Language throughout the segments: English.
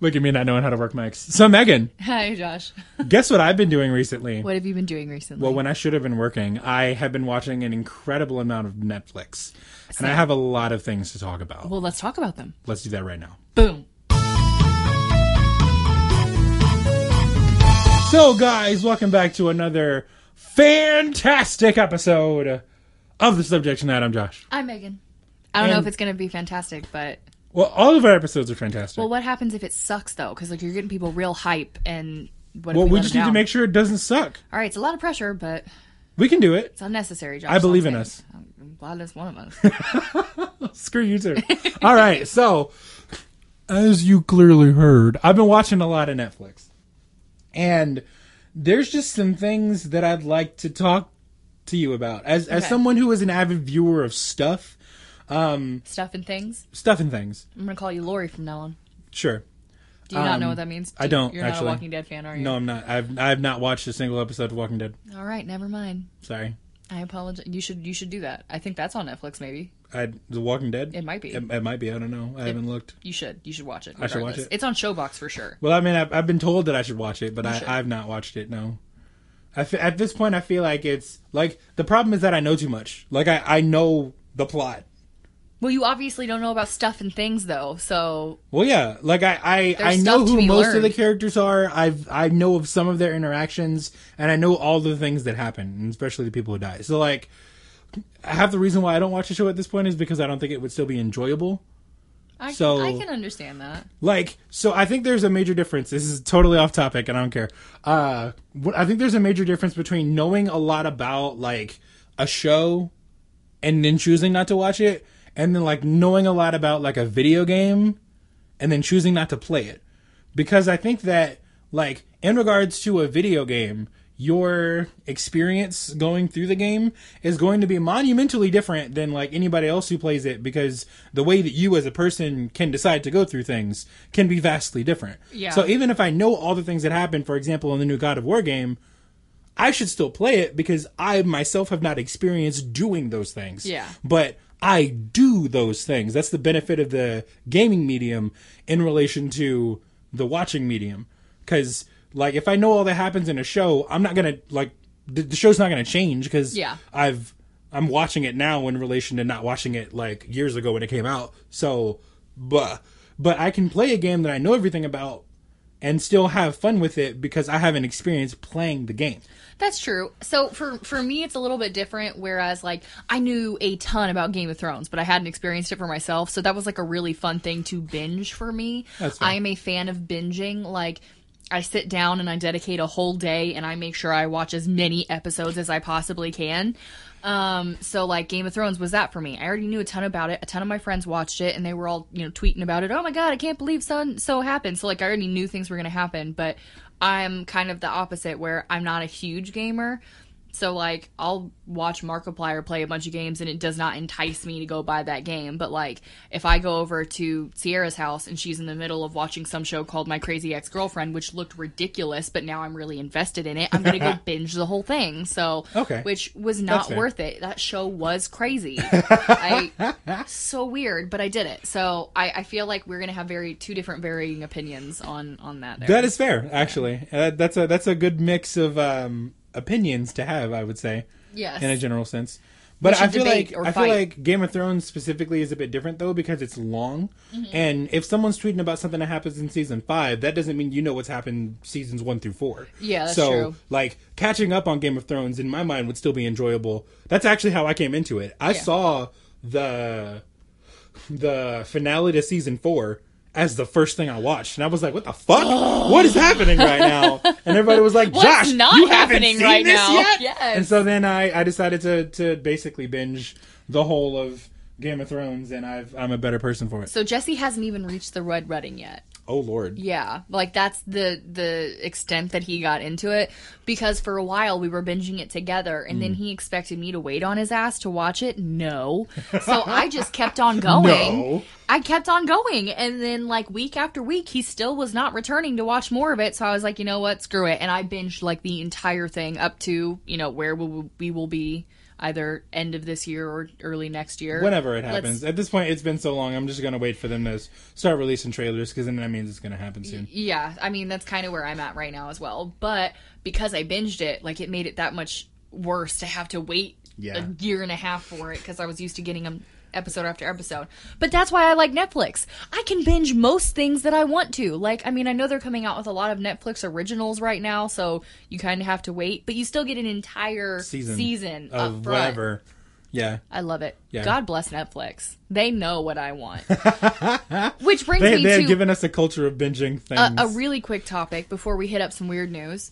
Look at me not knowing how to work mics. So Megan, Hi, Josh. guess what I've been doing recently? What have you been doing recently? Well, when I should have been working, I have been watching an incredible amount of Netflix. And I have a lot of things to talk about. well, let's talk about them. Let's do that right now. Boom. So, guys, welcome back to another fantastic episode of the Subject Tonight. I'm Josh. I'm Megan. I don't know if it's going to be fantastic, but Well, all of our episodes are fantastic. well, Well, what happens if it sucks though? Because like you're getting people real hype, and what? if we let just need to make sure it doesn't suck. All right, it's a lot of pressure, but We can do it. it's unnecessary. Josh. I believe in us. I'm glad it's one of us. Screw you too. All right, so as you clearly heard, I've been watching a lot of Netflix, and there's just some things that I'd like to talk to you about. As as someone who is an avid viewer of stuff, Stuff and things. stuff and things. I'm gonna call you Lori from now on. Sure. Do you not know Um, what that means? I don't, You're actually. not a Walking Dead fan, are you? No, I'm not. I've I've not watched a single episode of Walking Dead. All right, never mind. Sorry. I apologize. You should you should do that. I think that's on Netflix. Maybe I The Walking Dead. it might be. It, it might be. I don't know. I haven't looked. You should. You should watch it. I should watch it. It's on Showbox for sure. Well, I mean, I've, I've been told that I should watch it, but I, should. I've not watched it. No. I at this point, I feel like it's like the problem is that I know too much. Like I, I know the plot. Well, you obviously don't know about stuff and things though. So Well, yeah, like I, I, I know who most of the characters are. I've, I know of some of their interactions, and I know all the things that happen, and especially the people who die. So, like, half the reason why I don't watch the show at this point is because I don't think it would still be enjoyable. I, So- I can understand that. Like, so I think there's a major difference. This is totally off topic, and I don't care. Uh, what- I think there's a major difference between knowing a lot about like a show and then choosing not to watch it, and then like knowing a lot about like a video game and then choosing not to play it. Because I think that like in regards to a video game, your experience going through the game is going to be monumentally different than like anybody else who plays it because the way that you as a person can decide to go through things can be vastly different. Yeah. So even if I know all the things that happen, for example, in the new God of War game, I should still play it because I myself have not experienced doing those things. Yeah. But I do those things. That's the benefit of the gaming medium in relation to the watching medium. Because, like, if I know all that happens in a show, I'm not gonna like the, the show's not gonna change because Yeah. I've I'm watching it now in relation to not watching it like years ago when it came out. So, but but I can play a game that I know everything about and still have fun with it because I have an experience playing the game. That's true. So for for me, it's a little bit different. Whereas like I knew a ton about Game of Thrones, but I hadn't experienced it for myself. So that was like a really fun thing to binge for me. That's. I am a fan of binging. Like I sit down and I dedicate a whole day and I make sure I watch as many episodes as I possibly can. Um, so like Game of Thrones was that for me. I already knew a ton about it. A ton of my friends watched it and they were all, you know, tweeting about it. Oh my god, I can't believe so so happened. So like I already knew things were gonna happen, but I'm kind of the opposite where I'm not a huge gamer. So like I'll watch Markiplier play a bunch of games and it does not entice me to go buy that game. But like if I go over to Sierra's house and she's in the middle of watching some show called My Crazy Ex Girlfriend, which looked ridiculous, but now I'm really invested in it, I'm gonna go binge the whole thing. So Okay. which was not worth it. That show was crazy. I so weird, but I did it. So I, I feel like we're gonna have very two different varying opinions on on that. There. That is fair, actually. Uh, that's a that's a good mix of um, opinions to have, I would say, yes. in a general sense. But I feel like I feel like Game of Thrones specifically is a bit different though because it's long, Mm-hmm. and if someone's tweeting about something that happens in season five, that doesn't mean you know what's happened seasons one through four. Yeah, that's so true. like catching up on Game of Thrones in my mind would still be enjoyable. That's actually how I came into it. I Yeah. saw the the finale to season four as the first thing I watched, and I was like, "What the fuck? what is happening right now?" And everybody was like, "Josh, not you haven't happening seen right this now?" yet?" Yes. And so then I, I decided to to basically binge the whole of Game of Thrones, and I've I'm a better person for it. So Jesse hasn't even reached the red wedding yet. Oh Lord, Yeah, like that's the the extent that he got into it because for a while we were binging it together and Mm. then he expected me to wait on his ass to watch it. No. So I just kept on going. No. I kept on going and then like week after week he still was not returning to watch more of it. So I was like, "You know what? Screw it." And I binged like the entire thing up to, you know, where we will, we will be either end of this year or early next year. Whenever it Let's- happens. At this point, it's been so long. I'm just gonna wait for them to start releasing trailers because then that means it's gonna happen soon. Yeah, I mean that's kind of where I'm at right now as well. But because I binged it, like it made it that much worse to have to wait Yeah. a year and a half for it because I was used to getting them episode after episode. But that's why I like Netflix. I can binge most things that I want to. Like, I mean, I know they're coming out with a lot of Netflix originals right now, so you kind of have to wait, but you still get an entire Season, season of whatever. Yeah, I love it. Yeah. God bless Netflix. They know what I want. Which brings they me they to have given us a culture of binging things. a, a really quick topic before we hit up some weird news.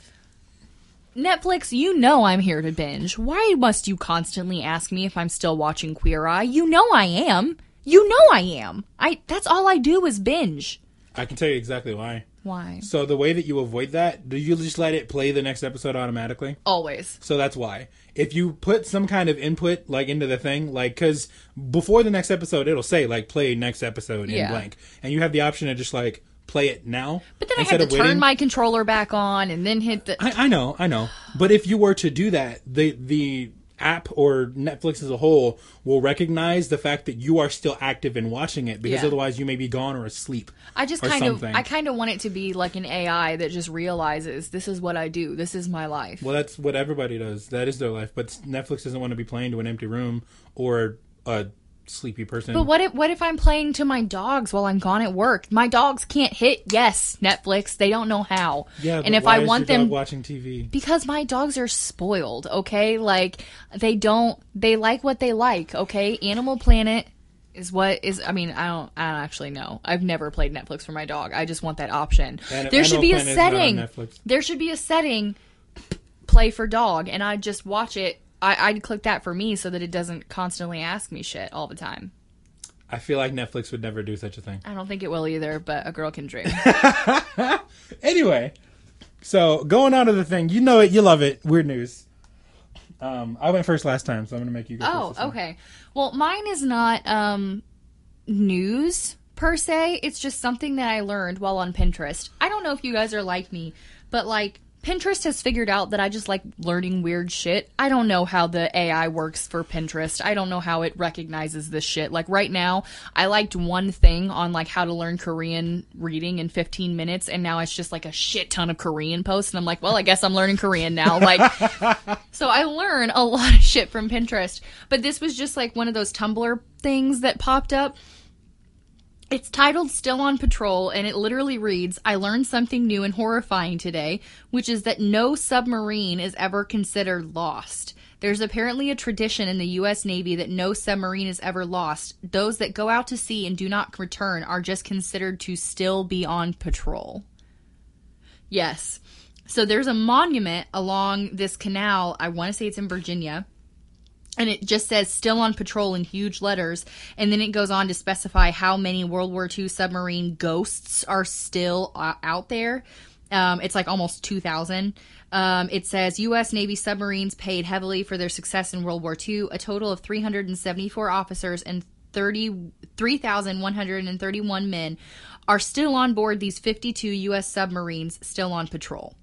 Netflix, you know I'm here to binge. Why must you constantly ask me if I'm still watching Queer Eye? You know I am. You know I am. I that's all I do is binge. I can tell you exactly why. Why? So the way that you avoid that, do you just let it play the next episode automatically? Always. So that's why. If you put some kind of input like into the thing, like because before the next episode, it'll say like play next episode in Yeah. blank, and you have the option to just like play it now. But then I have to turn my controller back on and then hit the I, I know, I know. But if you were to do that, the the app or Netflix as a whole will recognize the fact that you are still active in watching it because Yeah. otherwise you may be gone or asleep. I just kind something. of I kind of want it to be like an AI that just realizes this is what I do. This is my life. Well, that's what everybody does. That is their life. But Netflix doesn't want to be playing to an empty room or a sleepy person. But what if what if I'm playing to my dogs while I'm gone at work? My dogs can't hit yes, Netflix. They don't know how. yeah, and if I want them watching TV. because my dogs are spoiled, okay? Like they don't they like what they like, okay? Animal Planet is what is I mean, I don't I don't actually know. I've never played Netflix for my dog. I just want that option. An- there should be a Planet setting. There should be a setting play for dog and I just watch it. I, I'd click that for me so that it doesn't constantly ask me shit all the time. I feel like Netflix would never do such a thing. I don't think it will either, but a girl can dream. Anyway, so going on to the thing, you know it, you love it. Weird news. Um, I went first last time, so I'm gonna make you go. oh, first this time. okay. Well, mine is not um news per se. It's just something that I learned while on Pinterest. I don't know if you guys are like me, but like Pinterest has figured out that I just like learning weird shit. I don't know how the AI works for Pinterest. I don't know how it recognizes this shit. Like right now, I liked one thing on like how to learn Korean reading in 15 minutes and now it's just like a shit ton of Korean posts and I'm like, well, I guess I'm learning Korean now. Like so I learn a lot of shit from Pinterest. But this was just like one of those Tumblr things that popped up. It's titled Still on Patrol, and it literally reads I learned something new and horrifying today, which is that no submarine is ever considered lost. There's apparently a tradition in the U.S. Navy that no submarine is ever lost. Those that go out to sea and do not return are just considered to still be on patrol. Yes. So there's a monument along this canal. I want to say it's in Virginia. And it just says still on patrol in huge letters. And then it goes on to specify how many World War II submarine ghosts are still uh, out there. Um, it's like almost 2,000. Um, it says U.S. Navy submarines paid heavily for their success in World War II. A total of 374 officers and 30 3,131 men are still on board these 52 U.S. submarines still on patrol.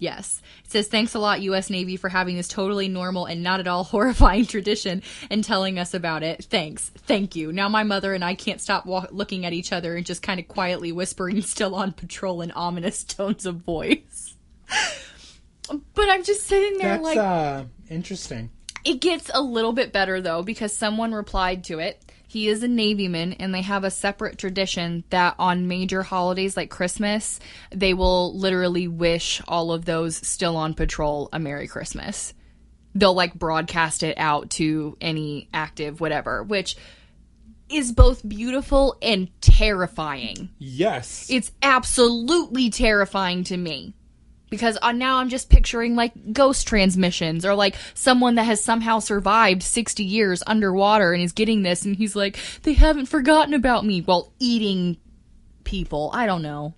Yes. It says, thanks a lot, U.S. Navy, for having this totally normal and not at all horrifying tradition and telling us about it. Thanks. Thank you. Now my mother and I can't stop wa- looking at each other and just kind of quietly whispering, still on patrol in ominous tones of voice. but I'm just sitting there That's like, uh interesting. it gets a little bit better though because someone replied to it. He is a Navyman, and they have a separate tradition that on major holidays like Christmas, they will literally wish all of those still on patrol a Merry Christmas. They'll like broadcast it out to any active whatever, which is both beautiful and terrifying. Yes. It's absolutely terrifying to me. Because uh, now I'm just picturing like ghost transmissions or like someone that has somehow survived 60 years underwater and is getting this and he's like, they haven't forgotten about me while eating people. I don't know.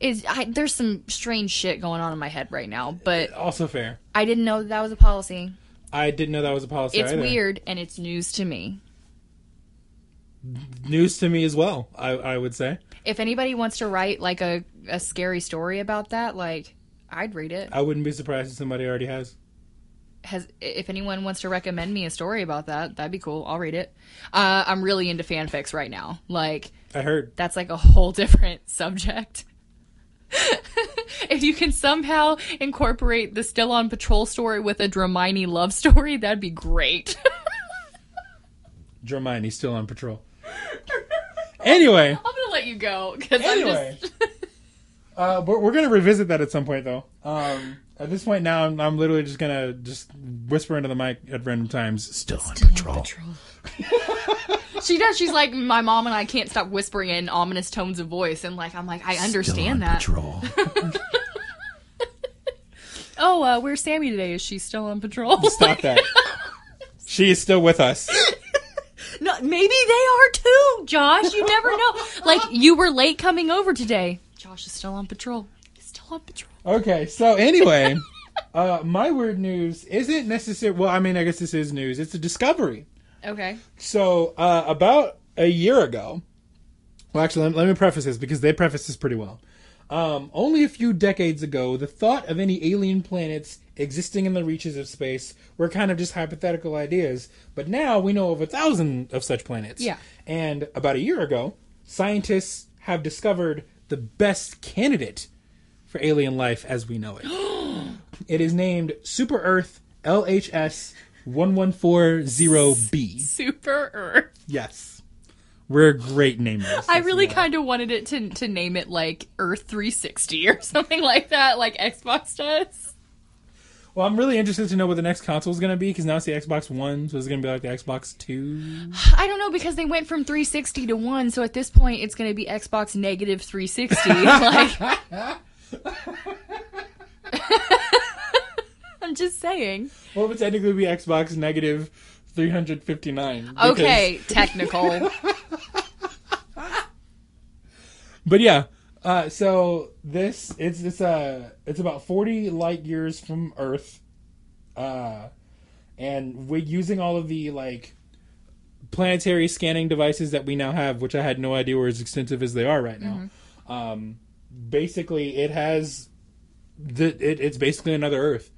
Is I, there's some strange shit going on in my head right now, but also fair. I didn't know that, that was a policy. I didn't know that was a policy. It's either. weird and it's news to me. News to me as well. I I would say. If anybody wants to write like a, a scary story about that, like I'd read it. I wouldn't be surprised if somebody already has. has if anyone wants to recommend me a story about that, that'd be cool. I'll read it. Uh, I'm really into fanfics right now. Like I heard. that's like a whole different subject. if you can somehow incorporate the Still on Patrol story with a Dramione love story, that'd be great. Hermione's still on patrol. Anyway, I'm gonna let you go because Anyway. I'm just. Uh, but we're gonna revisit that at some point, though. Um, at this point now, I'm, I'm literally just gonna just whisper into the mic at random times. Still on patrol. she does. She's like my mom and I can't stop whispering in ominous tones of voice, and like I'm like I understand that. Patrol. Oh, uh, where's Sammy today? Is she still on patrol? Stop that. She is still with us. no, maybe they are too, Josh. You never know. Like you were late coming over today. Josh is still on patrol. He's still on patrol. Okay, so anyway, uh, my weird news isn't necessary. Well, I mean, I guess this is news. It's a discovery. Okay. So, uh, about a year ago, well, actually, let, let me preface this because they preface this pretty well. Um, only a few decades ago, the thought of any alien planets existing in the reaches of space were kind of just hypothetical ideas. But now we know of a thousand of such planets. Yeah. And about a year ago, scientists have discovered the best candidate for alien life as we know it. it is named Super Earth LHS 1140b. Super Earth. Yes. We're great namers. I really kind of wanted it to to name it like Earth 360 or something like that, like Xbox does. Well, I'm really interested to know what the next console is going to be because now it's the Xbox One, so it's going to be like the Xbox Two. I don't know because they went from 360 to one, so at this point it's going to be Xbox negative 360. like, I'm just saying. Well, it would technically be Xbox negative 359. because- Okay, technical. But yeah, uh, so this it's it's uh it's about 40 light years from Earth, uh, and we're using all of the like planetary scanning devices that we now have, which I had no idea were as extensive as they are right now. Um, basically, it has the it, it's basically another Earth.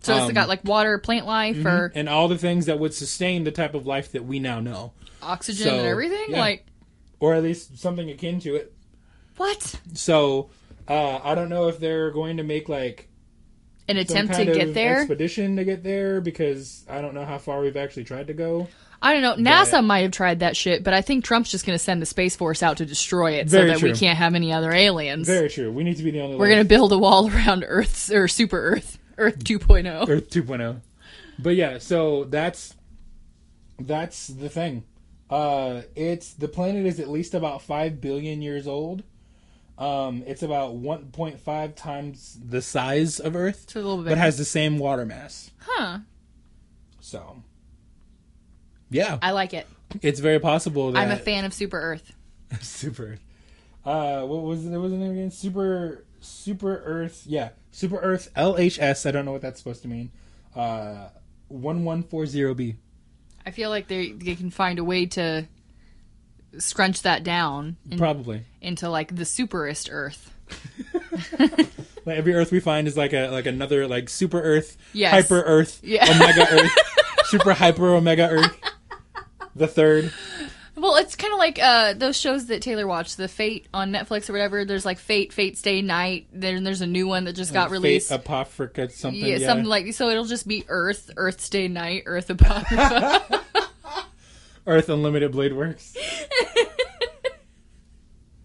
So it's Um, got like water, plant life, or and all the things that would sustain the type of life that we now know, oxygen so, and everything. yeah. Like or at least something akin to it. What? So uh, I don't know if they're going to make like An attempt to get there. expedition to get there because I don't know how far we've actually tried to go. I don't know. NASA might have tried that shit, but I think Trump's just going to send the space force out to destroy it so that we can't have any other aliens. Very true. We need to be the only. We're going to build a wall around Earth's or Super Earth, Earth oh. 2.0. Earth 2.0. But yeah, so that's that's the thing. Uh, it's the planet is at least about five billion years old. Um, it's about 1.5 times the size of Earth, It's a little bit. but has the same water mass. huh. So, yeah, I like it. it's very possible that I'm a fan of Super Earth. Super. Uh, what was there was the name again? Super Super Earth. Yeah, Super Earth LHS. I don't know what that's supposed to mean. Uh, one one four zero B. I feel like they they can find a way to scrunch that down in- Probably. into like the superest Earth. Like every Earth we find is like a like another like Super Earth, Yes. Hyper Earth, Yeah. Omega Earth, Super Hyper Omega Earth. The third. Well, it's kind of like uh, those shows that Taylor watched, the Fate on Netflix or whatever. There's like Fate, Fate Stay Night. Then there's a new one that just got released. Fate Apocrypha something. yeah, Yeah, something like so. It'll just be Earth, Earth Stay Night, Earth Apocrypha. Earth Unlimited Blade Works.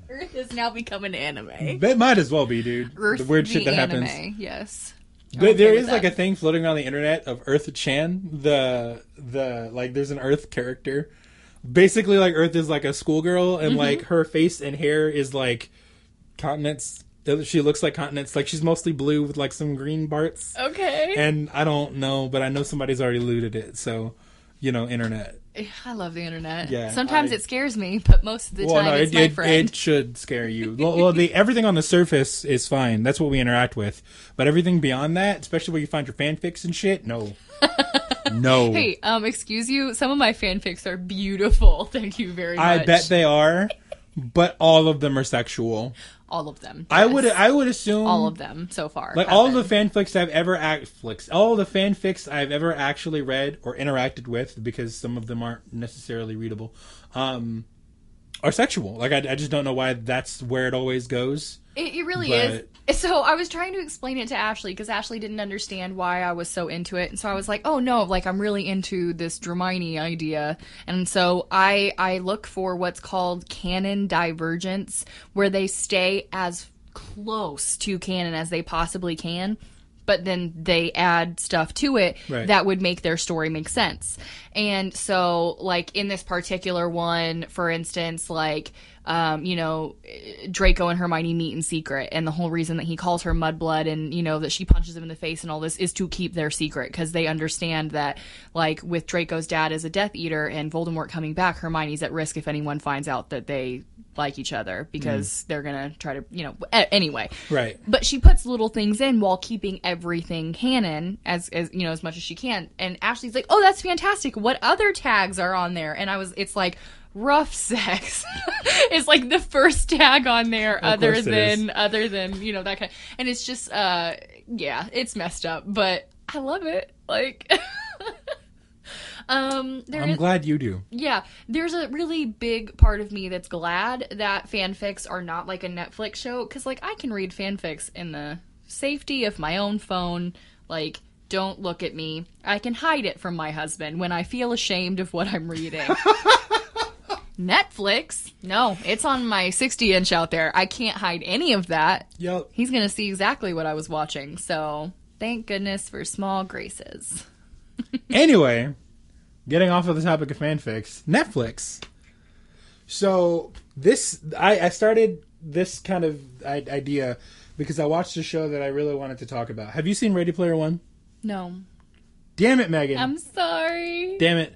Earth has now become an anime. That might as well be, dude. Earth, the weird shit that anime. happens. Yes. But there with like a thing floating around the internet of Earth Chan. The the like there's an Earth character. Basically like Earth is like a schoolgirl and Mm-hmm. like her face and hair is like continents. She looks like continents. Like she's mostly blue with like some green parts. Okay. And I don't know, but I know somebody's already looted it. So, you know, internet. I love the internet. Yeah, Sometimes I- it scares me, but most of the Well, time no, it's it, my it, friend. it should scare you. well, well the, everything on the surface is fine. That's what we interact with. But everything beyond that, especially where you find your fanfics and shit, no. no. Hey, um, excuse you. Some of my fanfics are beautiful. Thank you very much. I bet they are, but all of them are sexual. All of them. I would I would assume all of them so far. like have all been. the fanfics I've ever act flicks, all the fanfics I've ever actually read or interacted with, because some of them aren't necessarily readable, um, are sexual. Like I, I just don't know why that's where it always goes. It, it really But- is. So I was trying to explain it to Ashley because Ashley didn't understand why I was so into it, and so I was like, "Oh no, like I'm really into this Dramione idea." And so I I look for what's called canon divergence, where they stay as close to canon as they possibly can. But then they add stuff to it Right. that would make their story make sense. And so, like in this particular one, for instance, like um, you know, Draco and Hermione meet in secret, and the whole reason that he calls her Mudblood and you know that she punches him in the face and all this is to keep their secret because they understand that, like with Draco's dad as a Death Eater and Voldemort coming back, Hermione's at risk if anyone finds out that they like each other because they're gonna try to, you know, anyway. Right. But she puts little things in while keeping everything canon as, as you know as much as she can. And Ashley's like, "Oh, that's fantastic. What other tags are on there?" And I was, it's like rough sex is like the first tag on there, other course it than other than you know that kind. and it's just, uh, yeah, it's messed up, but I love it. Like, um, there I'm is- glad you do. yeah, there's a really big part of me that's glad that fanfics are not like a Netflix show because, like, I can read fanfics in the safety of my own phone. Like, don't look at me. I can hide it from my husband when I feel ashamed of what I'm reading. Netflix? No, it's on my 60 inch out there. I can't hide any of that. Yep. He's gonna see exactly what I was watching. So, thank goodness for small graces. anyway, getting off of the topic of fanfics, Netflix. So this, I, I started this kind of idea because I watched a show that I really wanted to talk about. Have you seen Ready Player One? No, Damn it, Megan! I'm sorry. Damn it.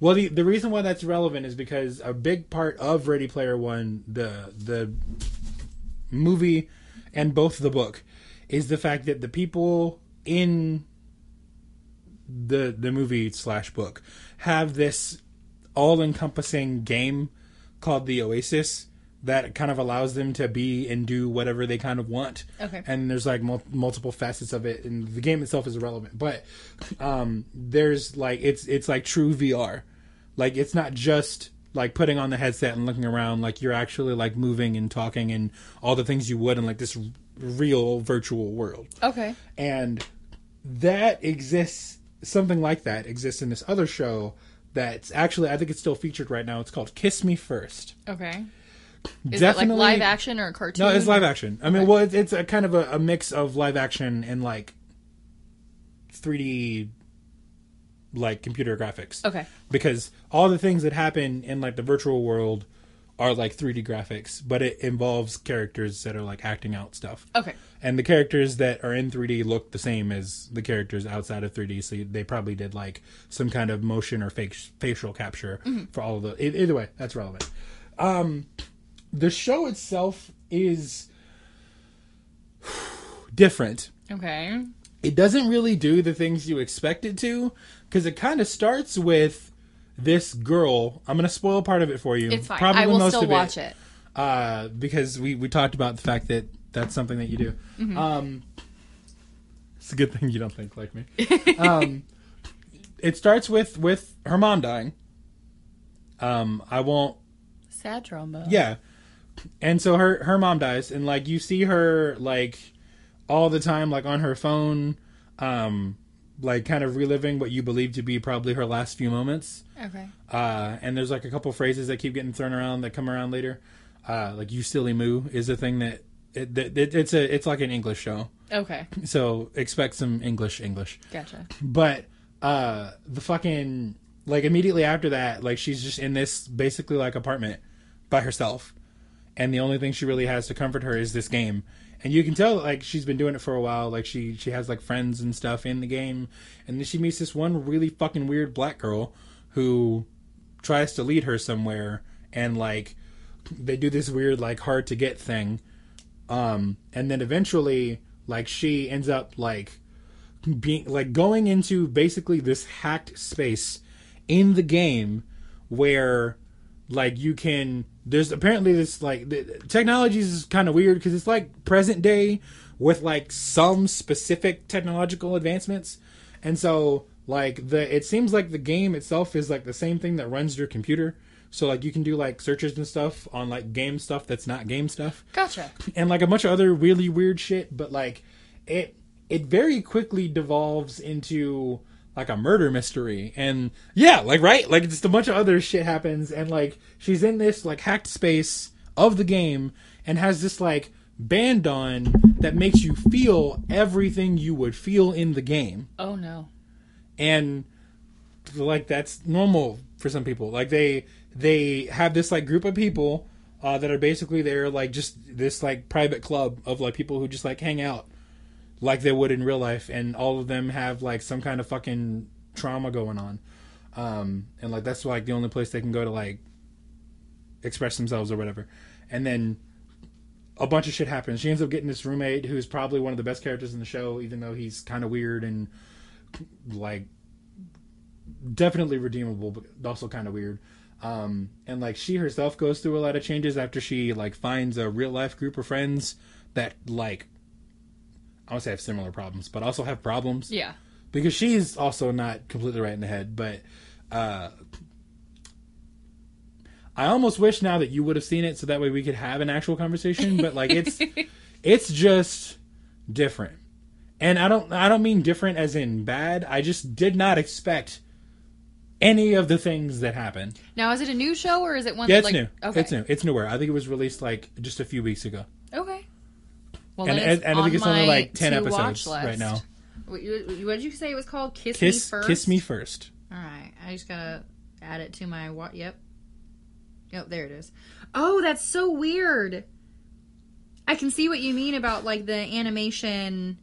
Well, the the reason why that's relevant is because a big part of Ready Player One, the the movie and both the book, is the fact that the people in the the movie slash book have this all encompassing game called the Oasis that kind of allows them to be and do whatever they kind of want. Okay. And there's like mul- multiple facets of it, and the game itself is irrelevant. But um, there's like it's it's like true VR. Like it's not just like putting on the headset and looking around. Like you're actually like moving and talking and all the things you would in like this r- real virtual world Okay. and that exists something like that exists in this other show that's actually i think it's still featured right now it's called kiss me first Okay. Is it like live action or a cartoon? no it's live action i mean well it's, it's a kind of a, a mix of live action and like 3d like computer graphics Okay. because all the things that happen in like the virtual world are like 3d graphics but it involves characters that are like acting out stuff Okay. and the characters that are in 3D look the same as the characters outside of 3D. So they probably did like some kind of motion or fake facial capture for all of the. Either way, that's relevant. Um, the show itself is different. Okay. It doesn't really do the things you expect it to because it kind of starts with this girl. I'm going to spoil part of it for you. It's fine. I will still watch it. uh, because we we talked about the fact that that's something that you do. Mm-hmm. Um, it's a good thing you don't think like me. um, it starts with with her mom dying. Um, I won't. Sad trombone. Yeah, and so her her mom dies, and like you see her like all the time, like on her phone, um, like kind of reliving what you believe to be probably her last few moments. Okay. Uh, and there's like a couple phrases that keep getting thrown around that come around later. Uh, like "you silly moo" is a thing that it, that it, it's a it's like an English show, Okay. so expect some English English. Gotcha. But uh, the fucking like immediately after that, like she's just in this basically like apartment by herself, and the only thing she really has to comfort her is this game. And you can tell like she's been doing it for a while. Like she she has like friends and stuff in the game, and then she meets this one really fucking weird black girl who tries to lead her somewhere, and like they do this weird like hard to get thing, um, and then eventually like she ends up like being like going into basically this hacked space in the game where like you can there's apparently this like the technology is kind of weird because it's like present day with like some specific technological advancements. And so like the it seems like the game itself is like the same thing that runs your computer. So like you can do like searches and stuff on like game stuff that's not game stuff. Gotcha. and like a bunch of other really weird shit but like it it very quickly devolves into like a murder mystery. And yeah like right? Like just a bunch of other shit happens. And like she's in this like hacked space of the game and has this like band on that makes you feel everything you would feel in the game. Oh no. and like that's normal for some people. Like they they have this like group of people uh, that are basically they're like just this like private club of like people who just like hang out like they would in real life and all of them have like some kind of fucking trauma going on. Um and like that's like the only place they can go to like express themselves or whatever. And then a bunch of shit happens. She ends up getting this roommate who's probably one of the best characters in the show even though he's kind of weird and like definitely redeemable but also kind of weird. Um and like she herself goes through a lot of changes after she like finds a real life group of friends that like i don't say have similar problems but also have problems Yeah. because she's also not completely right in the head but uh i almost wish now that you would have seen it so that way we could have an actual conversation but like it's it's just different and i don't i don't mean different as in bad i just did not expect any of the things that happen Now, is it a new show or is it one? yeah that, it's like, new Okay. it's new it's newer i think it was released like just a few weeks ago. Well, And- it's and I think on it's only, like, 10 episodes right now. What, you- what did you say it was called? Kiss, kiss me first. kiss me first All right, I just gotta add it to my what? Yep. Yep, there it is. Oh, that's so weird. I can see what you mean about like the animation,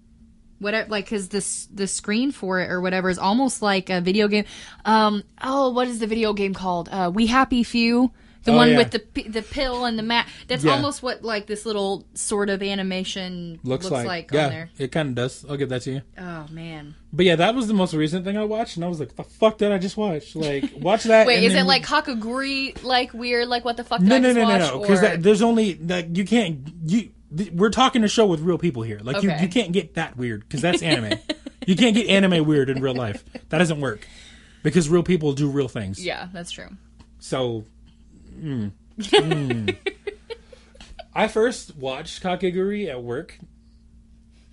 whatever. Like, cause the the screen for it or whatever is almost like a video game. Um. Oh, what is the video game called? Uh, We Happy Few. The Oh, one yeah. with the p- the pill and the mat. That's Yeah. almost what like this little sort of animation looks, like, on yeah there. it kind of does i'll give that to you Oh man. But yeah, that was the most recent thing I watched, and I was like, "The fuck did I just watch?" Like, watch that. Wait, is then it like Kakegurui, like weird, like what the fuck? Did No, I no, no, no, no. Because or- there's only like you can't you. th- We're talking a show with real people here. Like you, you can't get that weird because that's anime. you can't get anime weird in real life. That doesn't work because real people do real things. Yeah, that's true. So, mm, mm. I first watched Kakegurui at work.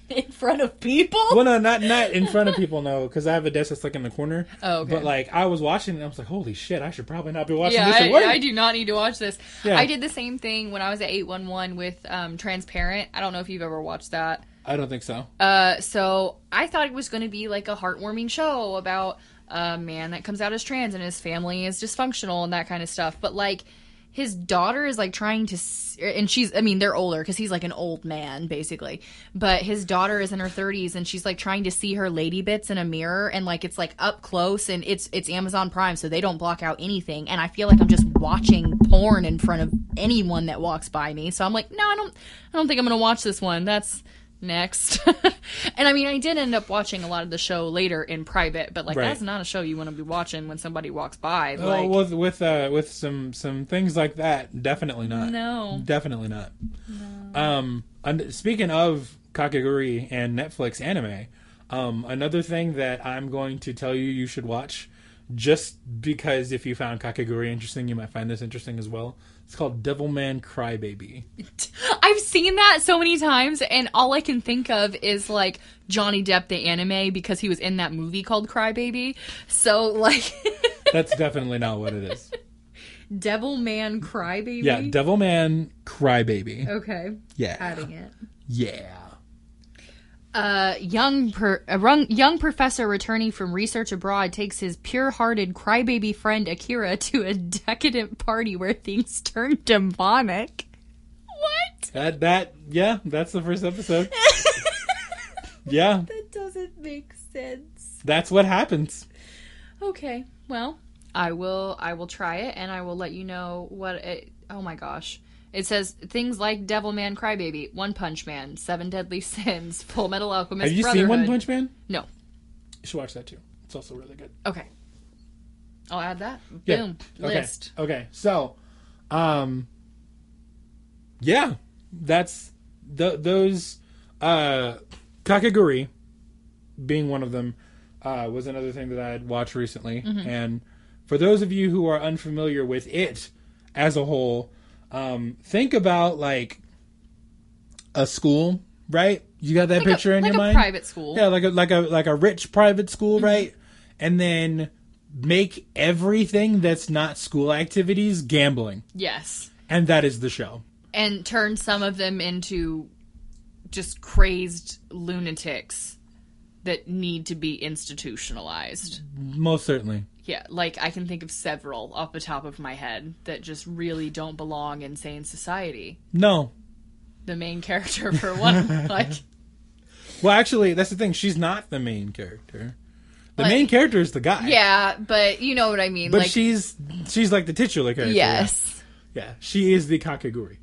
In front of people? Well, no, not not in front of people, no, because I have a desk that's like in the corner. Oh, okay. But like I was watching, and I was like, "Holy shit! I should probably not be watching yeah, this at work." I, I do not need to watch this. Yeah. I did the same thing when I was at 811 with um, Transparent. I don't know if you've ever watched that. I don't think so. Uh, so I thought it was going to be like a heartwarming show about a man that comes out as trans and his family is dysfunctional and that kind of stuff. But like, his daughter is like trying to, and she's, I mean, they're older because he's like an old man basically. But his daughter is in her 30s and she's like trying to see her lady bits in a mirror and like it's like up close and it's it's Amazon Prime so they don't block out anything. And I feel like I'm just watching porn in front of anyone that walks by me. So I'm like, no, I don't, I don't think I'm gonna watch this one. That's next. and I mean, I did end up watching a lot of the show later in private, but like Right. that's not a show you want to be watching when somebody walks by. Oh, Like, with with uh, with some some things like that, definitely not. No. definitely not. Um, and speaking of Kakegurui and Netflix anime, um, another thing that I'm going to tell you you should watch, just because if you found Kakegurui interesting, you might find this interesting as well. It's called Devilman Crybaby. I've seen that so many times, and all I can think of is like Johnny Depp the anime because he was in that movie called Crybaby. So like, That's definitely not what it is. Devil Man Crybaby. Yeah, Devilman Crybaby. okay, Yeah, adding it. yeah. A young per, a young professor returning from research abroad takes his pure-hearted crybaby friend Akira to a decadent party where things turn demonic. What? That that yeah, that's the first episode. yeah, That doesn't make sense. that's what happens. Okay, well, I will I will try it and I will let you know what it Oh my gosh. It says things like Devilman Crybaby, One Punch Man, Seven Deadly Sins, Full Metal Alchemist Have you seen One Punch Man? No. You should watch that too. It's also really good. Okay. I'll add that. Yeah. Boom. Okay. List. Okay. So, Um, yeah, that's the those uh, Kakegurui being one of them uh, was another thing that I had watched recently. And for those of you who are unfamiliar with it as a whole, um, think about like a school, right? You got that Like picture a, in like your a mind? private school. Yeah, like a like a like a rich private school, Mm-hmm. right? And then make everything that's not school activities gambling. Yes. And that is the show. And turn some of them into just crazed lunatics that need to be institutionalized. Most certainly. Yeah, like I can think of several off the top of my head that just really don't belong in sane society. No. The main character, for one, like Well, actually, that's the thing. She's not the main character. The Like- main character is the guy. yeah, but you know what I mean. But like she's she's like the titular character. yes, Yeah. Yeah. She is the Kakegurui.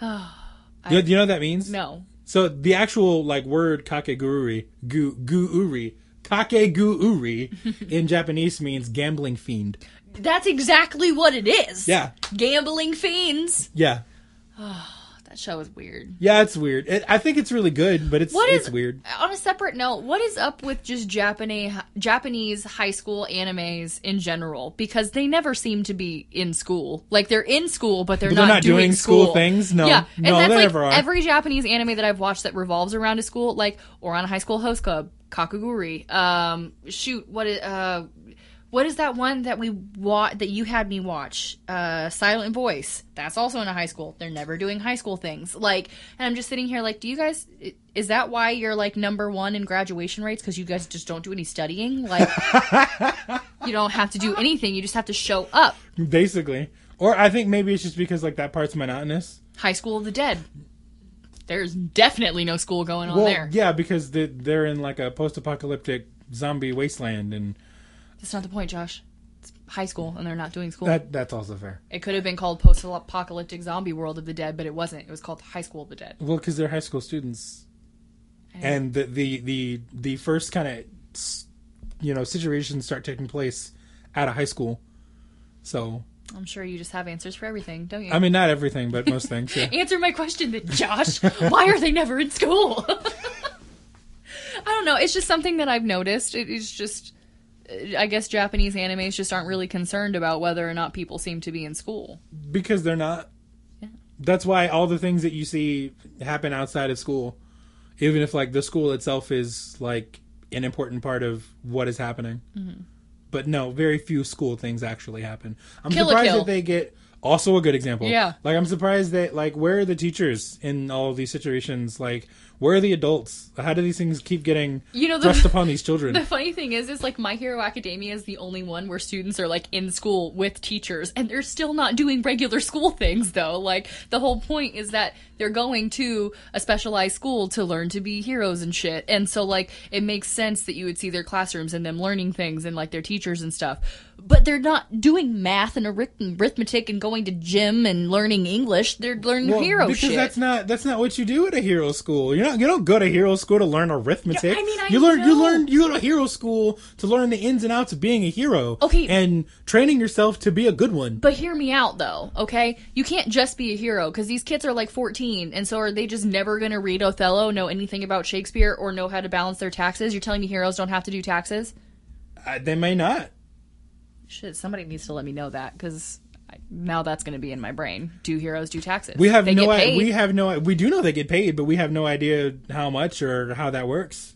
you, you know what that means? no, So the actual like word kakegurui, gu guuri, kakegurui in Japanese means gambling fiend. that's exactly what it is. Yeah. gambling fiends. Yeah. That show is weird. Yeah, it's weird. It, I think it's really good, but it's What is it's weird. On a separate note, what is up with just Japanese Japanese high school animes in general? Because they never seem to be in school. Like they're in school, but they're, But they're not, not doing school things? No. yeah, No, and that's they like never are. every Japanese anime that I've watched that revolves around a school, like or on a high school host club, Kakegurui. Um, shoot, what is uh, what is that one that we wa- that you had me watch? Uh, Silent Voice. That's also in a high school. They're never doing high school things. Like, and I'm just sitting here like, do you guys? Is that why you're like number one in graduation rates? Because you guys just don't do any studying. Like, you don't have to do anything. You just have to show up. Basically. Or I think maybe it's just because like that part's monotonous. High School of the Dead. There's definitely no school going on Well, there. yeah, because they, they're in like a post-apocalyptic zombie wasteland, and That's not the point, Josh. It's high school, and they're not doing school. that that's also fair. it could have been called Post-Apocalyptic Zombie World of the Dead, but it wasn't. It was called High School of the Dead. Well, because they're high school students, and the the the, the first kind of you know situations start taking place at a high school. So I'm sure you just have answers for everything, don't you? I mean, not everything, but most things. Yeah. Answer my question, then, Josh. Why are they never in school? I don't know. It's just something that I've noticed. It is just, I guess Japanese animes just aren't really concerned about whether or not people seem to be in school. because they're not. Yeah. That's why all the things that you see happen outside of school, even if like the school itself is like an important part of what is happening. Mm-hmm. But no, very few school things actually happen. I'm Kill surprised that they get also a good example. Yeah. Like I'm surprised that like where are the teachers in all of these situations? Like where are the adults? How do these things keep getting You know, the- thrust upon these children? The funny thing is, is like My Hero Academia is the only one where students are like in school with teachers, and they're still not doing regular school things though. Like the whole point is that they're going to a specialized school to learn to be heroes and shit, and so like it makes sense that you would see their classrooms and them learning things and like their teachers and stuff. But they're not doing math and arithmetic and going to gym and learning English. They're learning Well, hero because shit. that's not that's not what you do at a hero school. You're not you don't go to hero school to learn arithmetic. Yeah, I mean, I you learn you learn you go to hero school to learn the ins and outs of being a hero. Okay. and training yourself to be a good one. But hear me out though, okay? You can't just be a hero because these kids are like 14, and so are they just never going to read Othello, know anything about Shakespeare, or know how to balance their taxes? You're telling me heroes don't have to do taxes? Uh, they may not. Shit, somebody needs to let me know that because now that's going to be in my brain. Do heroes do taxes? We have they no i- we have no we do know they get paid, but we have no idea how much or how that works.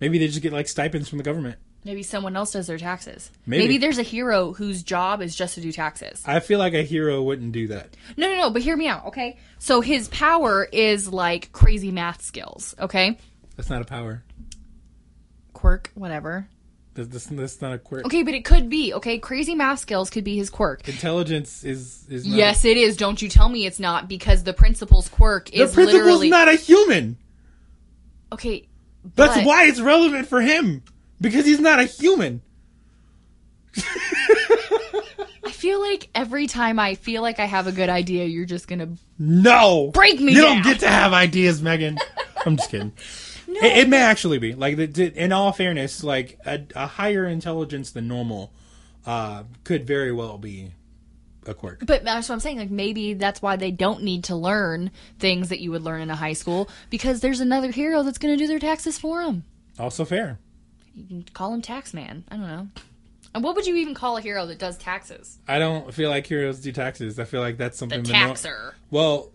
Maybe they just get like stipends from the government. Maybe someone else does their taxes. Maybe. Maybe there's a hero whose job is just to do taxes. I feel like a hero wouldn't do that. No, no, no, but hear me out, okay? So his power is like crazy math skills, okay? That's not a power. Quirk, whatever. That's, that's, that's not a quirk. Okay, but it could be, okay? Crazy math skills could be his quirk. Intelligence is is not Yes, it is. Don't you tell me it's not because the principal's quirk The is the principal's literally not a human. okay. That's why it's relevant for him because he's not a human. I feel like every time I feel like I have a good idea, you're just gonna. No, Break me You down. don't get to have ideas, Megan. I'm just kidding. No. It, it may actually be like the, the- in all fairness, like a, a higher intelligence than normal uh, could very well be a quirk. But that's what I'm saying. Like maybe that's why they don't need to learn things that you would learn in a high school because there's another hero that's going to do their taxes for them. Also fair. You can call him tax man. I don't know. And what would you even call a hero that does taxes? I don't feel like heroes do taxes. I feel like that's The something. that no- taxer. well,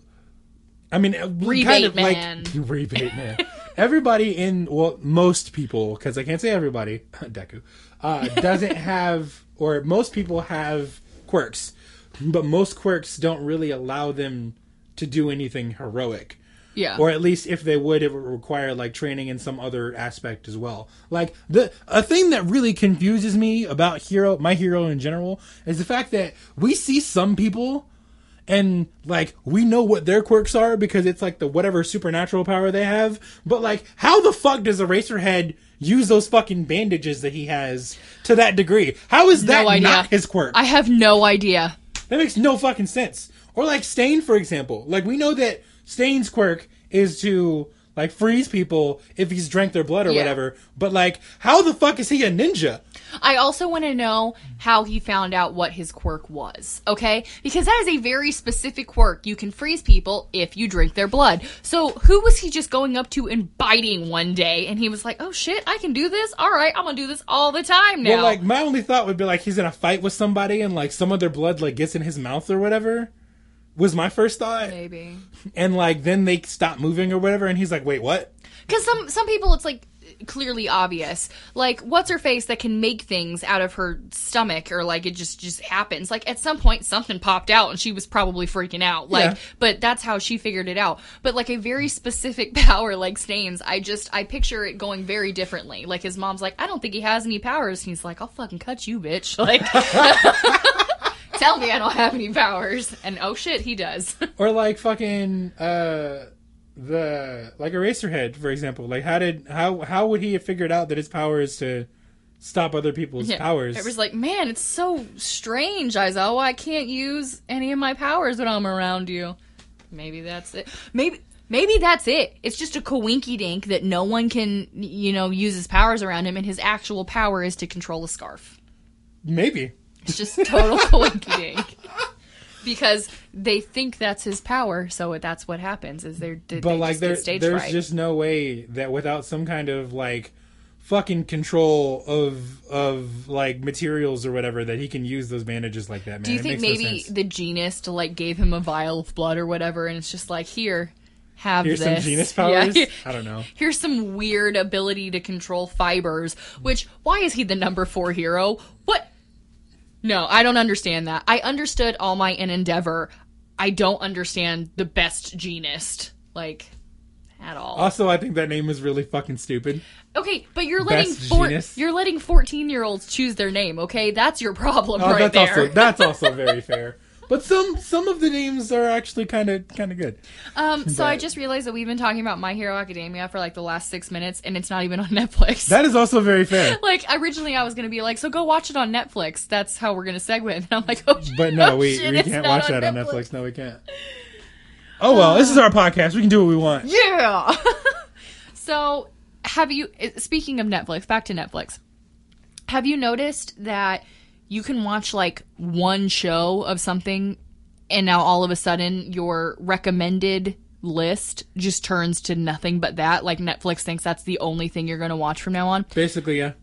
I mean, uh, Rebate kind of man. like rebate man. everybody in well, most people, because I can't say everybody, Deku, uh, doesn't have, or most people have quirks, but most quirks don't really allow them to do anything heroic. Yeah. Or at least if they would, it would require like training in some other aspect as well. Like the a thing that really confuses me about hero, my hero in general, is the fact that we see some people and like we know what their quirks are because it's like the whatever supernatural power they have. But like, how the fuck does Eraserhead use those fucking bandages that he has to that degree? How is that no idea. not his quirk? I have no idea. That makes no fucking sense. Or like Stain, for example. Like we know that Stain's quirk is to like freeze people if he's drank their blood or Yeah. whatever. But like, how the fuck is he a ninja? I also want to know how he found out what his quirk was, okay? Because that is a very specific quirk. You can freeze people if you drink their blood. So, who was he just going up to and biting one day and he was like, "Oh shit, I can do this. All right, I'm going to do this all the time now." Well, like my only thought would be like he's in a fight with somebody and like some of their blood like gets in his mouth or whatever. Was my first thought, maybe. and like then they stop moving or whatever, and he's like, "Wait, what?" Cuz some some people it's like clearly obvious. Like what's her face that can make things out of her stomach or like it just just happens. Like at some point something popped out and she was probably freaking out. Like Yeah. but that's how she figured it out. But like a very specific power like Stains, I just I picture it going very differently. Like his mom's like, "I don't think he has any powers." And he's like, "I'll fucking cut you, bitch." Like Tell me I don't have any powers. And oh shit, he does. Or like fucking uh the like Eraserhead, for example. Like how did how how would he have figured out that his power is to stop other people's powers? It was like, man, it's so strange, Aizawa. I can't use any of my powers when I'm around you. Maybe that's it. Maybe maybe that's it. It's just a coinky dink that no one can, you know, use his powers around him, and his actual power is to control a scarf. Maybe. It's just total coinky dink. Because they think that's his power, so that's what happens. Is they're they But like just there there's fright. just no way that without some kind of like fucking control of of like materials or whatever that he can use those bandages like that, man. Do you It think makes no maybe the genus to like gave him a vial of blood or whatever, and it's just like here, have Here's this. some genus Yeah, powers? here- I don't know. Here's some weird ability to control fibers. Which why is he the number four hero? What? No, I don't understand that. I understood All Might and Endeavor. I don't understand the best Jeanist like at all. Also, I think that name is really fucking stupid. okay, but you're letting four, you're letting 14 year olds choose their name. Okay, that's your problem Oh, right that's there. also that's also very fair. But some some of the names are actually kind of kind of good. Um, so I just realized that we've been talking about My Hero Academia for like the last six minutes, and it's not even on Netflix. That is also very fair. like originally, I was gonna be like, so go watch it on Netflix. That's how we're gonna segue. And I'm like, oh, But no, oh, we, shit, we can't watch that on Netflix. No, we can't. Oh well, this is our podcast. We can do what we want. Yeah. so have you? eh, Speaking of Netflix, back to Netflix. Have you noticed that you can watch like one show of something, and now all of a sudden your recommended list just turns to nothing but that? Like Netflix thinks that's the only thing you're going to watch from now on. Basically, yeah.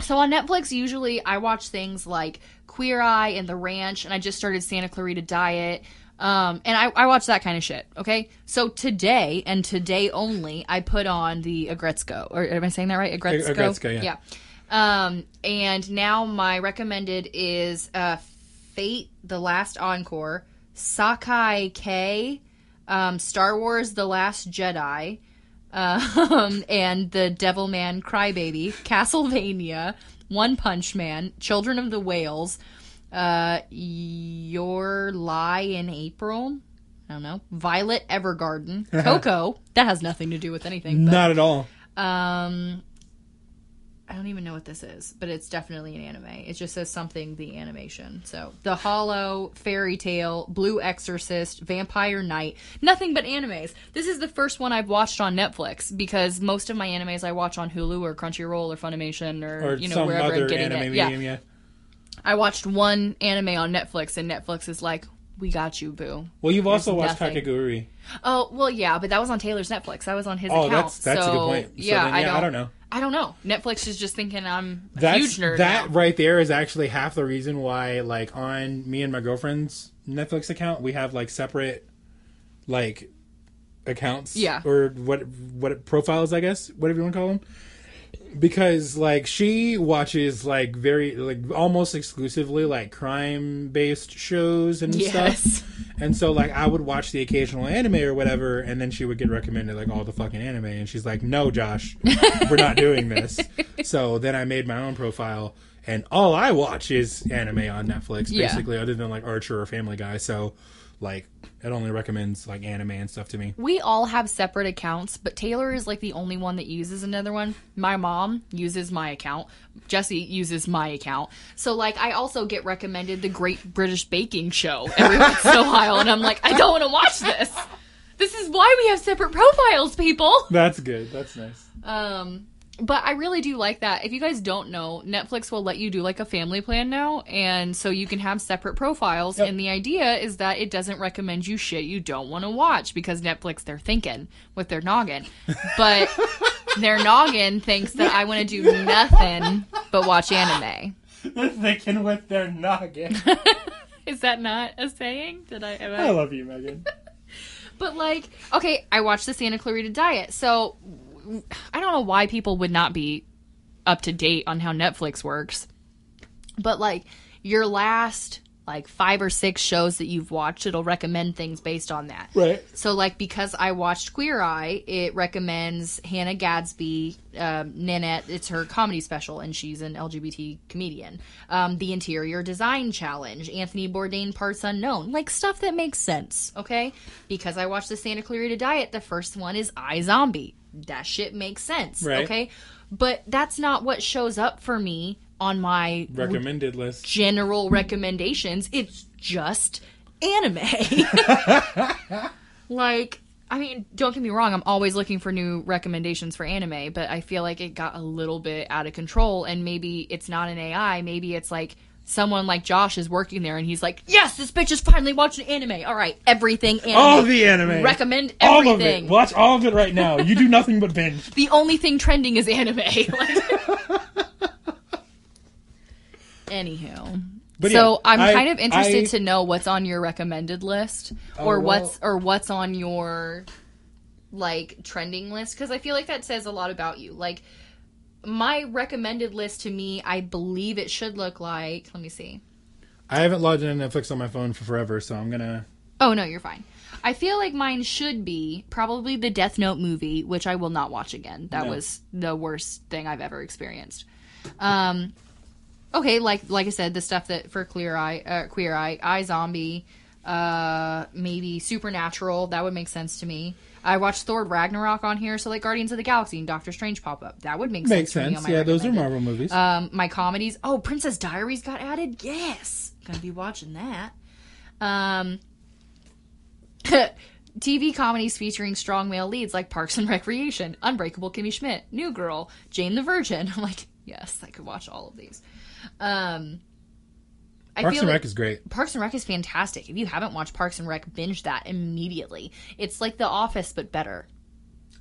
So on Netflix, usually I watch things like Queer Eye and The Ranch, and I just started Santa Clarita Diet. Um, and I, I watch that kind of shit. Okay, so today and today only, I put on the Aggretsuko. Or am I saying that right? Aggretsuko. Aggretsuko, yeah. Um, and now my recommended is uh, Fate: The Last Encore, Saiki K, um, Star Wars: The Last Jedi, um, and the Devilman Crybaby, Castlevania, One Punch Man, Children of the Whales, uh, Your Lie in April. I don't know. Violet Evergarden, Coco. that has nothing to do with anything. But, Not at all. um, I don't even know what this is, but it's definitely an anime. It just says something the animation. So The Hollow, Fairy Tail, Blue Exorcist, Vampire Knight, nothing but animes. This is the first one I've watched on Netflix because most of my animes I watch on Hulu or Crunchyroll or Funimation or, Or you know wherever I'm getting anime it. medium, Yeah. yeah. I watched one anime on Netflix, and Netflix is like, "We got you, boo." Well, you've also watched nothing. Kakegurui. Oh well, yeah, but that was on Taylor's Netflix. I was on his Oh, account. that's- that's a so, good point. So yeah, then, I, don't, I don't know. I don't know. Netflix is just thinking I'm a That's, huge nerd. that now. right there is actually half the reason why, like, on me and my girlfriend's Netflix account, we have like separate, like, accounts. Yeah. Or what what profiles, I guess, whatever you want to call them. Because like she watches like very like almost exclusively like crime based shows and Yes. stuff. And so like I would watch the occasional anime or whatever, and then she would get recommended like all the fucking anime, and she's like, "No, Josh, we're not doing this." so then I made my own profile, and all I watch is anime on Netflix, Yeah. basically, other than like Archer or Family Guy. So like it only recommends like anime and stuff to me. We all have separate accounts, but Taylor is like the only one that uses another one. My mom uses my account. Jesse uses my account. So like I also get recommended the Great British Baking Show every once in a while and I'm like, I don't want to watch this. This is why we have separate profiles, people. That's good. That's nice. Um but I really do like that. If you guys don't know, Netflix will let you do like a family plan now, and so you can have separate profiles. Yep. And the idea is that it doesn't recommend you shit you don't want to watch because Netflix they're thinking with their noggin, but their noggin thinks that I want to do nothing but watch anime. They're thinking with their noggin. Is that not a saying? Did I? Am I love you, Megan. But like, okay, I watched the Santa Clarita Diet, so I don't know why people would not be up to date on how Netflix works. But like your last like five or six shows that you've watched, it'll recommend things based on that. Right. So like because I watched Queer Eye, it recommends Hannah Gadsby, um, Nanette. It's her comedy special, and she's an LGBT comedian. Um, the Interior Design Challenge, Anthony Bourdain Parts Unknown, like stuff that makes sense. Okay, because I watched the Santa Clarita Diet. The first one is iZombie. That shit makes sense. Right. Okay, but that's not what shows up for me on my Recommended list. general recommendations. It's just anime. like, I mean, don't get me wrong, I'm always looking for new recommendations for anime, but I feel like it got a little bit out of control and maybe it's not an AI, maybe it's like someone like Josh is working there and he's like, "Yes, this bitch is finally watching anime. All right, everything anime. All the anime. Recommend all of everything. it. Watch all of it right now. You do nothing but binge. The only thing trending is anime." Anywho. But so yeah, I'm I- kind of interested I- to know what's on your recommended list, Oh, or well- what's or what's on your like trending list because I feel like that says a lot about you. Like my recommended list to me, I believe it should look like. Let me see. I haven't logged into Netflix on my phone for forever, so I'm gonna. Oh no, you're fine. I feel like mine should be probably the Death Note movie, which I will not watch again. That No. was the worst thing I've ever experienced. Um, okay, like like I said, the stuff that for Clear Eye, uh, Queer Eye, iZombie, uh, maybe Supernatural. That would make sense to me. I watched Thor Ragnarok on here, so like Guardians of the Galaxy and Doctor Strange pop up. That would make Makes sense. sense. Yeah, those are. Marvel movies. Um, my comedies. Oh, Princess Diaries got added. Yes, gonna be watching that. Um, TV comedies featuring strong male leads like Parks and Recreation, Unbreakable Kimmy Schmidt, New Girl, Jane the Virgin. I'm like, yes, I could watch all of these. Um, I Parks and like Rec is great. Parks and Rec is fantastic. If you haven't watched Parks and Rec, binge that immediately. It's like The Office but better.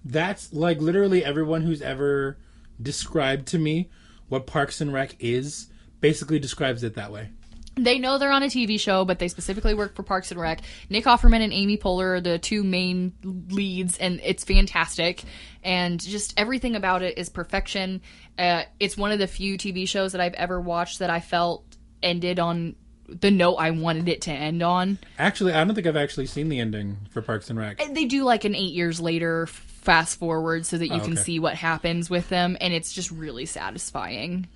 That's like literally everyone who's ever described to me what Parks and Rec is basically describes it that way. They know they're on a TV show, but they specifically work for Parks and Rec. Nick Offerman and Amy Poehler are the two main leads, and it's fantastic. And just everything about it is perfection. Uh, it's one of the few TV shows that I've ever watched that I felt ended on the note I wanted it to end on. Actually, I don't think I've actually seen the ending for Parks and Rec. They do like an eight years later fast forward so that you Oh, can see what happens with them, and it's just really satisfying.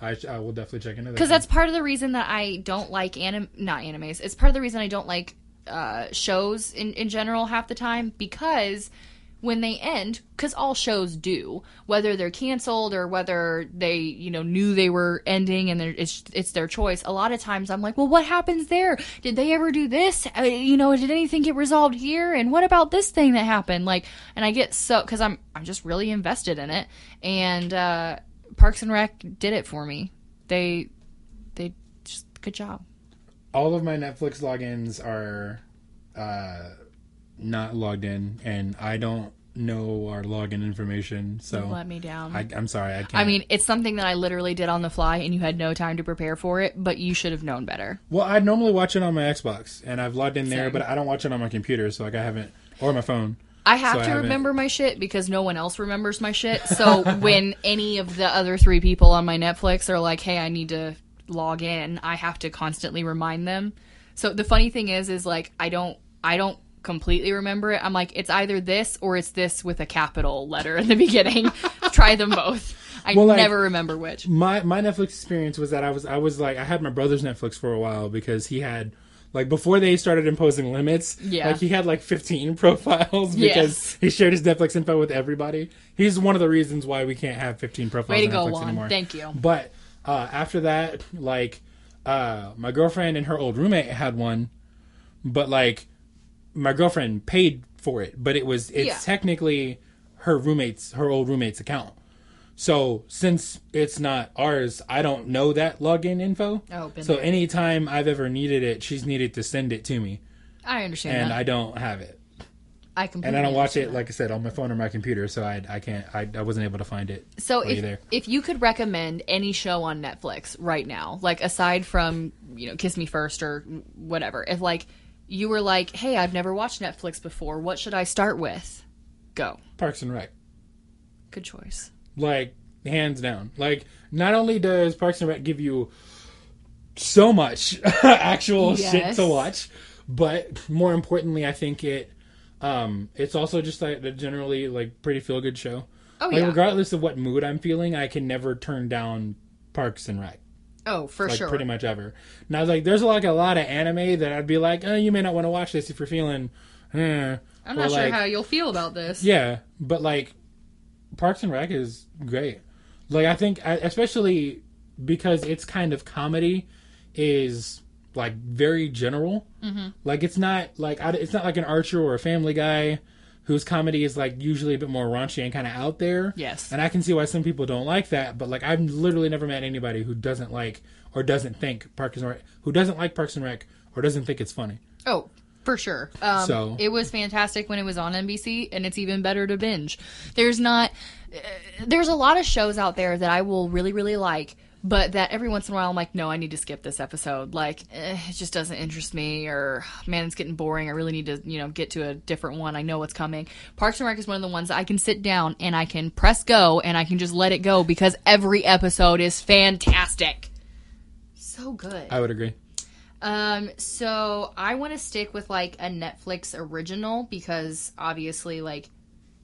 I, I will definitely check into that. because that's part of the reason that I don't like anim not animes. It's part of the reason I don't like uh, shows in in general half the time because when they end, because all shows do, whether they're canceled or whether they you know knew they were ending and it's it's their choice. A lot of times I'm like, well, what happens there? Did they ever do this? Uh, you know, did anything get resolved here? And what about this thing that happened? Like, and I get so because I'm I'm just really invested in it and. uh Parks and Rec did it for me. They they just Good job. all of my Netflix logins are uh, not logged in, and I don't know our login information. So Let me down. I, I'm sorry, I can't. I mean, it's something that I literally did on the fly, and you had no time to prepare for it. But you should have known better. well, I normally watch it on my Xbox, and I've logged in there, Same. but I don't watch it on my computer, so like I haven't or my phone. I have So to haven't- remember my shit because no one else remembers my shit. So when any of the other three people on my Netflix are like, "Hey, I need to log in," I have to constantly remind them. So the funny thing is, is like I don't, I don't completely remember it. I'm like, it's either this or it's this with a capital letter in the beginning. Try them both. I Well, like- never remember which. my my Netflix experience was that I was I was like I had my brother's Netflix for a while because he had like before they started imposing limits. Yeah. like he had like 15 profiles because Yes. he shared his Netflix info with everybody. He's one of the reasons why we can't have 15 profiles Way to go, Netflix Juan. anymore. Thank you. But uh, after that, like uh, my girlfriend and her old roommate had one, but like my girlfriend paid for it, but it was it's Yeah. technically her roommate's her old roommate's account. So since it's not ours, I don't know that login info. Oh, so there. anytime I've ever needed it, she's needed to send it to me, I understand and that. I don't have it, I, completely and I don't watch it like I said on my phone or my computer, so I I can't I, I wasn't able to find it. So if there. if you could recommend any show on Netflix right now, like aside from you know Kiss Me First or whatever, if like you were like, hey, I've never watched Netflix before, what should I start with? Go. Parks and Rec. Good choice. like hands down. Like not only does Parks and Rec give you so much actual shit to watch, but more importantly, I think it um it's also just like a generally like pretty feel good show. Oh like yeah. regardless of what mood I'm feeling, I can never turn down Parks and Rec. Oh, for Like sure. pretty much ever. Now I was like there's like a lot of anime that I'd be like, oh, you may not want to watch this if you're feeling eh. I'm Or, not sure like, how you'll feel about this. yeah, but like Parks and Rec is great. Like I think, especially because it's kind of comedy, is like very general. Mm-hmm. Like it's not like it's not like an Archer or a Family Guy, whose comedy is like usually a bit more raunchy and kind of out there. Yes. and I can see why some people don't like that. But like I've literally never met anybody who doesn't like or doesn't think Parks and Rec, who doesn't like Parks and Rec or doesn't think it's funny. Oh, for sure. Um, So- it was fantastic when it was on NBC, and it's even better to binge. There's not. Uh, there's a lot of shows out there that I will really, really like, but that every once in a while I'm like, no, I need to skip this episode. Like, eh, it just doesn't interest me, or man, it's getting boring. I really need to, you know, get to a different one. I know what's coming. Parks and Rec is one of the ones that I can sit down and I can press go and I can just let it go because every episode is fantastic. So good. I would agree. Um, so I want to stick with like a Netflix original because obviously, like,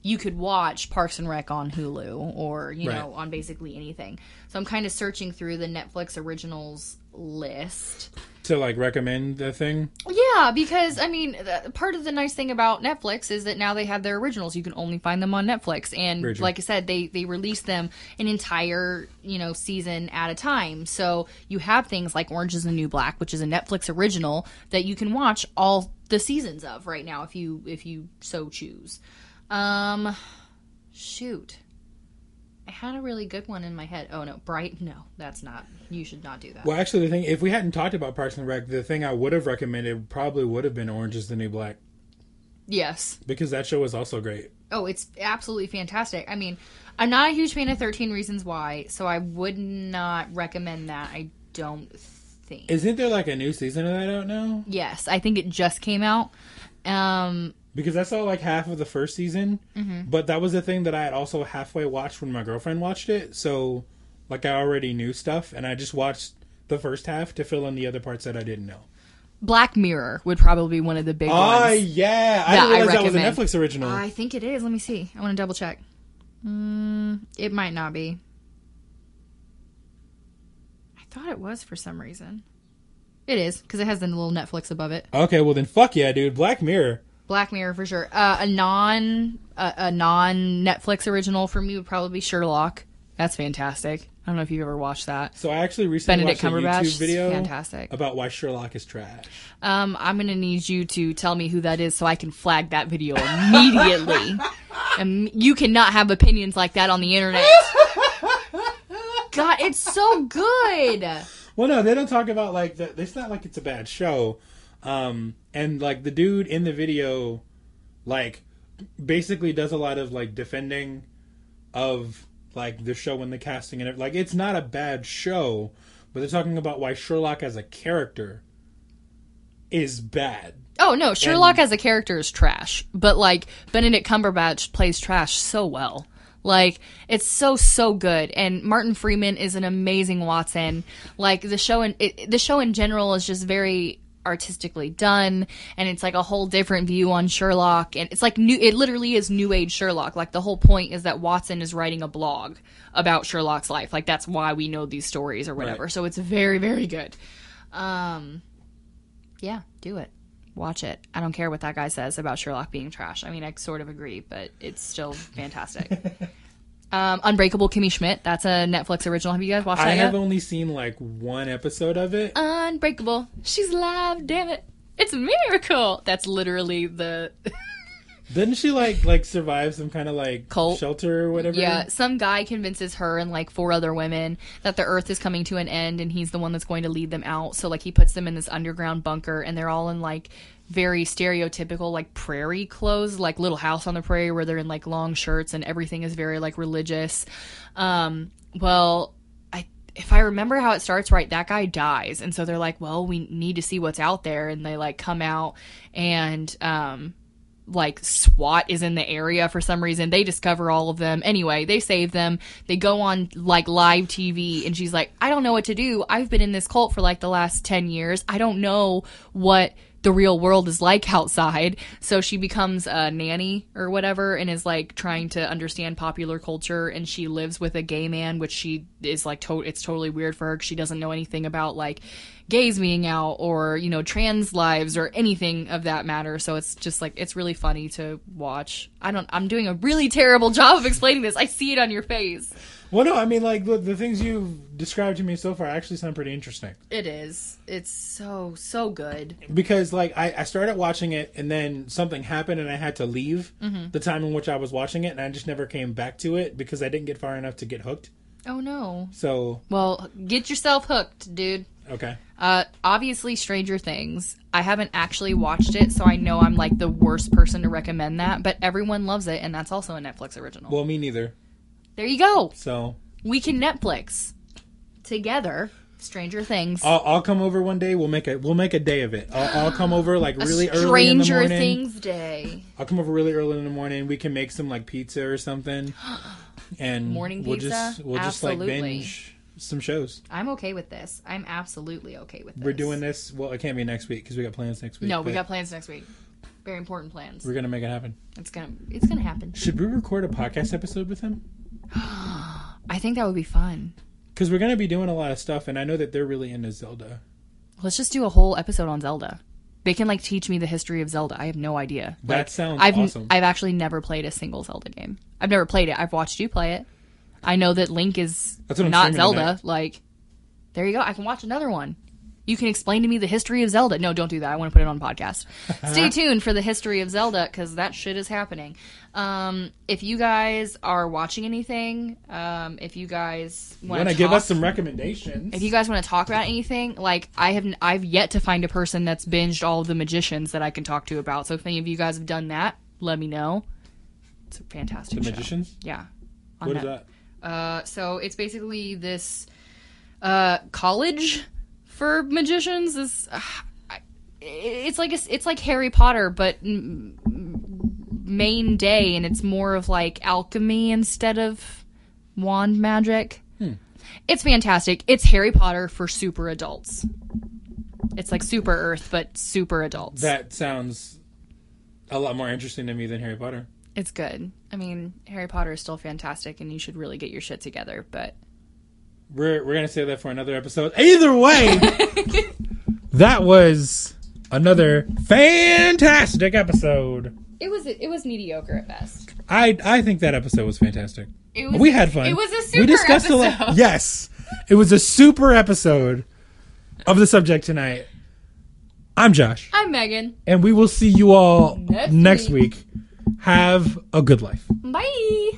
you could watch Parks and Rec on Hulu or you know on basically anything. So I'm kind of searching through the Netflix originals list. To like recommend the thing. Yeah, because I mean, part of the nice thing about Netflix is that now they have their originals. You can only find them on Netflix, and true. like I said, they they release them an entire you know season at a time. So you have things like Orange Is the New Black, which is a Netflix original that you can watch all the seasons of right now if you if you so choose. Um, shoot. I had a really good one in my head. Oh no, Bright. No, that's not. You should not do that. Well, actually, the thing, if we hadn't talked about Parks and Rec, the thing I would have recommended probably would have been Orange is the New Black Yes. because that show was also great. Oh, it's absolutely fantastic. I mean, I'm not a huge fan of 13 Reasons Why, so I would not recommend that. I don't think. Isn't there like a new season of that out now? yes, I think it just came out. Um, Because I saw like half of the first season, Mm-hmm. but that was the thing that I had also halfway watched when my girlfriend watched it. So, like, I already knew stuff, and I just watched the first half to fill in the other parts that I didn't know. Black Mirror would probably be one of the big Oh ones. yeah, I didn't I that was a. Netflix original. I think it is. Let me see. I want to double check. Mm, it might not be. I thought it was for some reason. It is because it has the little Netflix above it. okay, well then, fuck yeah, dude. Black Mirror. Black Mirror for sure. Uh, a non a, a non Netflix original for me would probably be Sherlock. That's fantastic. I don't know if you've ever watched that. So I actually recently Benedict watched a Cumberbatch, YouTube video fantastic. about why Sherlock is trash. Um, I'm gonna need you to tell me who that is so I can flag that video immediately. and you cannot have opinions like that on the internet. God, it's so good. Well, no, they don't talk about like that. it's not like it's a bad show, um, and like the dude in the video, like basically does a lot of like defending of like the show and the casting and it, like it's not a bad show, but they're talking about why Sherlock as a character is bad. Oh no, Sherlock And- as a character is trash, but like Benedict Cumberbatch plays trash so well. Like it's so so good, and Martin Freeman is an amazing Watson. Like the show in it, the show in general is just very artistically done, and it's like a whole different view on Sherlock, and it's like new. It literally is new age Sherlock. Like the whole point is that Watson is writing a blog about Sherlock's life. Like that's why we know these stories or whatever. Right. So it's very very good. Um, yeah, do it. Watch it. I don't care what that guy says about Sherlock being trash. I mean, I sort of agree, but it's still fantastic. um, Unbreakable Kimmy Schmidt. That's a Netflix original. Have you guys watched it? I that have yet? only seen like one episode of it. Unbreakable. She's alive. Damn it. It's a miracle. That's literally the Didn't she like like survive some kind of like Cult? shelter or whatever? yeah. Some guy convinces her and like four other women that the Earth is coming to an end, and he's the one that's going to lead them out. So like he puts them in this underground bunker, and they're all in like very stereotypical like prairie clothes, like Little House on the Prairie, where they're in like long shirts and everything is very like religious. Um, well, I if I remember how it starts right, that guy dies, and so they're like, well, we need to see what's out there, and they like come out and um like SWAT is in the area for some reason. They discover all of them. Anyway, they save them. They go on like live TV and she's like, I don't know what to do. I've been in this cult for like the last 10 years. I don't know what the real world is like outside. So she becomes a nanny or whatever and is like trying to understand popular culture. And she lives with a gay man which she is like to- it's totally weird for her 'cause she doesn't know anything about like gays being out or you know trans lives or anything of that matter. So it's just like it's really funny to watch. I don't i'm doing a really terrible job of explaining this. I see it on your face Well, no, I mean like the, the things you've described to me so far actually sound pretty interesting. it is it's so so good because like I, I started watching it and then something happened and I had to leave Mm-hmm. the time in which I was watching it and I just never came back to it because I didn't get far enough to get hooked. oh no So well get yourself hooked dude okay, Uh, obviously, Stranger Things. I haven't actually watched it, so I know I'm like the worst person to recommend that. But everyone loves it, and that's also a Netflix original. well me neither. There you go. So We can Netflix together. Stranger Things. I'll, I'll come over one day. We'll make a we'll make a day of it. I'll, I'll come over like really early in the morning. Stranger. Things Day. I'll come over really early in the morning. We can make some like pizza or something, and Morning we'll pizza? just we'll just like Absolutely. binge some shows. I'm okay with this. I'm absolutely okay with this. We're doing this. Well, it can't be next week because we got plans next week. No, we got plans next week. Very important plans. We're gonna make it happen. It's gonna it's gonna happen. Should we record a podcast episode with him? I think that would be fun. Because we're going to be doing a lot of stuff, and I know that they're really into Zelda. Let's just do a whole episode on Zelda. They can like teach me the history of Zelda. I have no idea. That Like, sounds I've, awesome. I've actually never played a single Zelda game. I've never played it. I've watched you play it. I know that Link is not Zelda. tonight. Like, there you go. I can watch another one. You can explain to me the history of Zelda. No, don't do that. I want to put it on podcast. Stay tuned for the history of Zelda because that shit is happening. Um, if you guys are watching anything, um, if you guys want to give us some recommendations? if you guys want to talk about anything, like I have, I've yet to find a person that's binged all of the magicians that I can talk to about. So if any of you guys have done that, let me know. It's a fantastic the show. magicians? Yeah. What is that? Uh, so it's basically this uh, college for magicians. This uh, it's like a, it's like Harry Potter, but main day, and it's more of like alchemy instead of wand magic. It's fantastic. It's Harry Potter for super adults. It's like Super Earth, but super adults. That sounds a lot more interesting to me than Harry Potter. it's good. I mean, Harry Potter is still fantastic, and you should really get your shit together. But We're we're gonna save that for another episode. Either way, that was another fantastic episode. It was it was mediocre at best. I I think that episode was fantastic. It was, we had fun. It was a super we discussed episode. a lot. Yes, it was a super episode of the subject tonight. I'm Josh, I'm Megan. and we will see you all Next next week. week. Have a good life. Bye.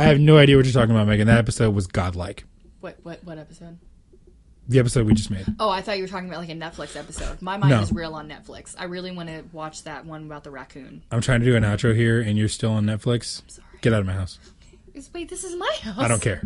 I have no idea what you're talking about, Megan. That episode was godlike. What what what episode? The episode we just made. Oh, I thought you were talking about like a Netflix episode. My mind No. is real on Netflix. I really want to watch that one about the raccoon. I'm trying to do an outro here, and you're still on Netflix. Sorry. Get out of my house. It's- Wait, this is my house. I don't care.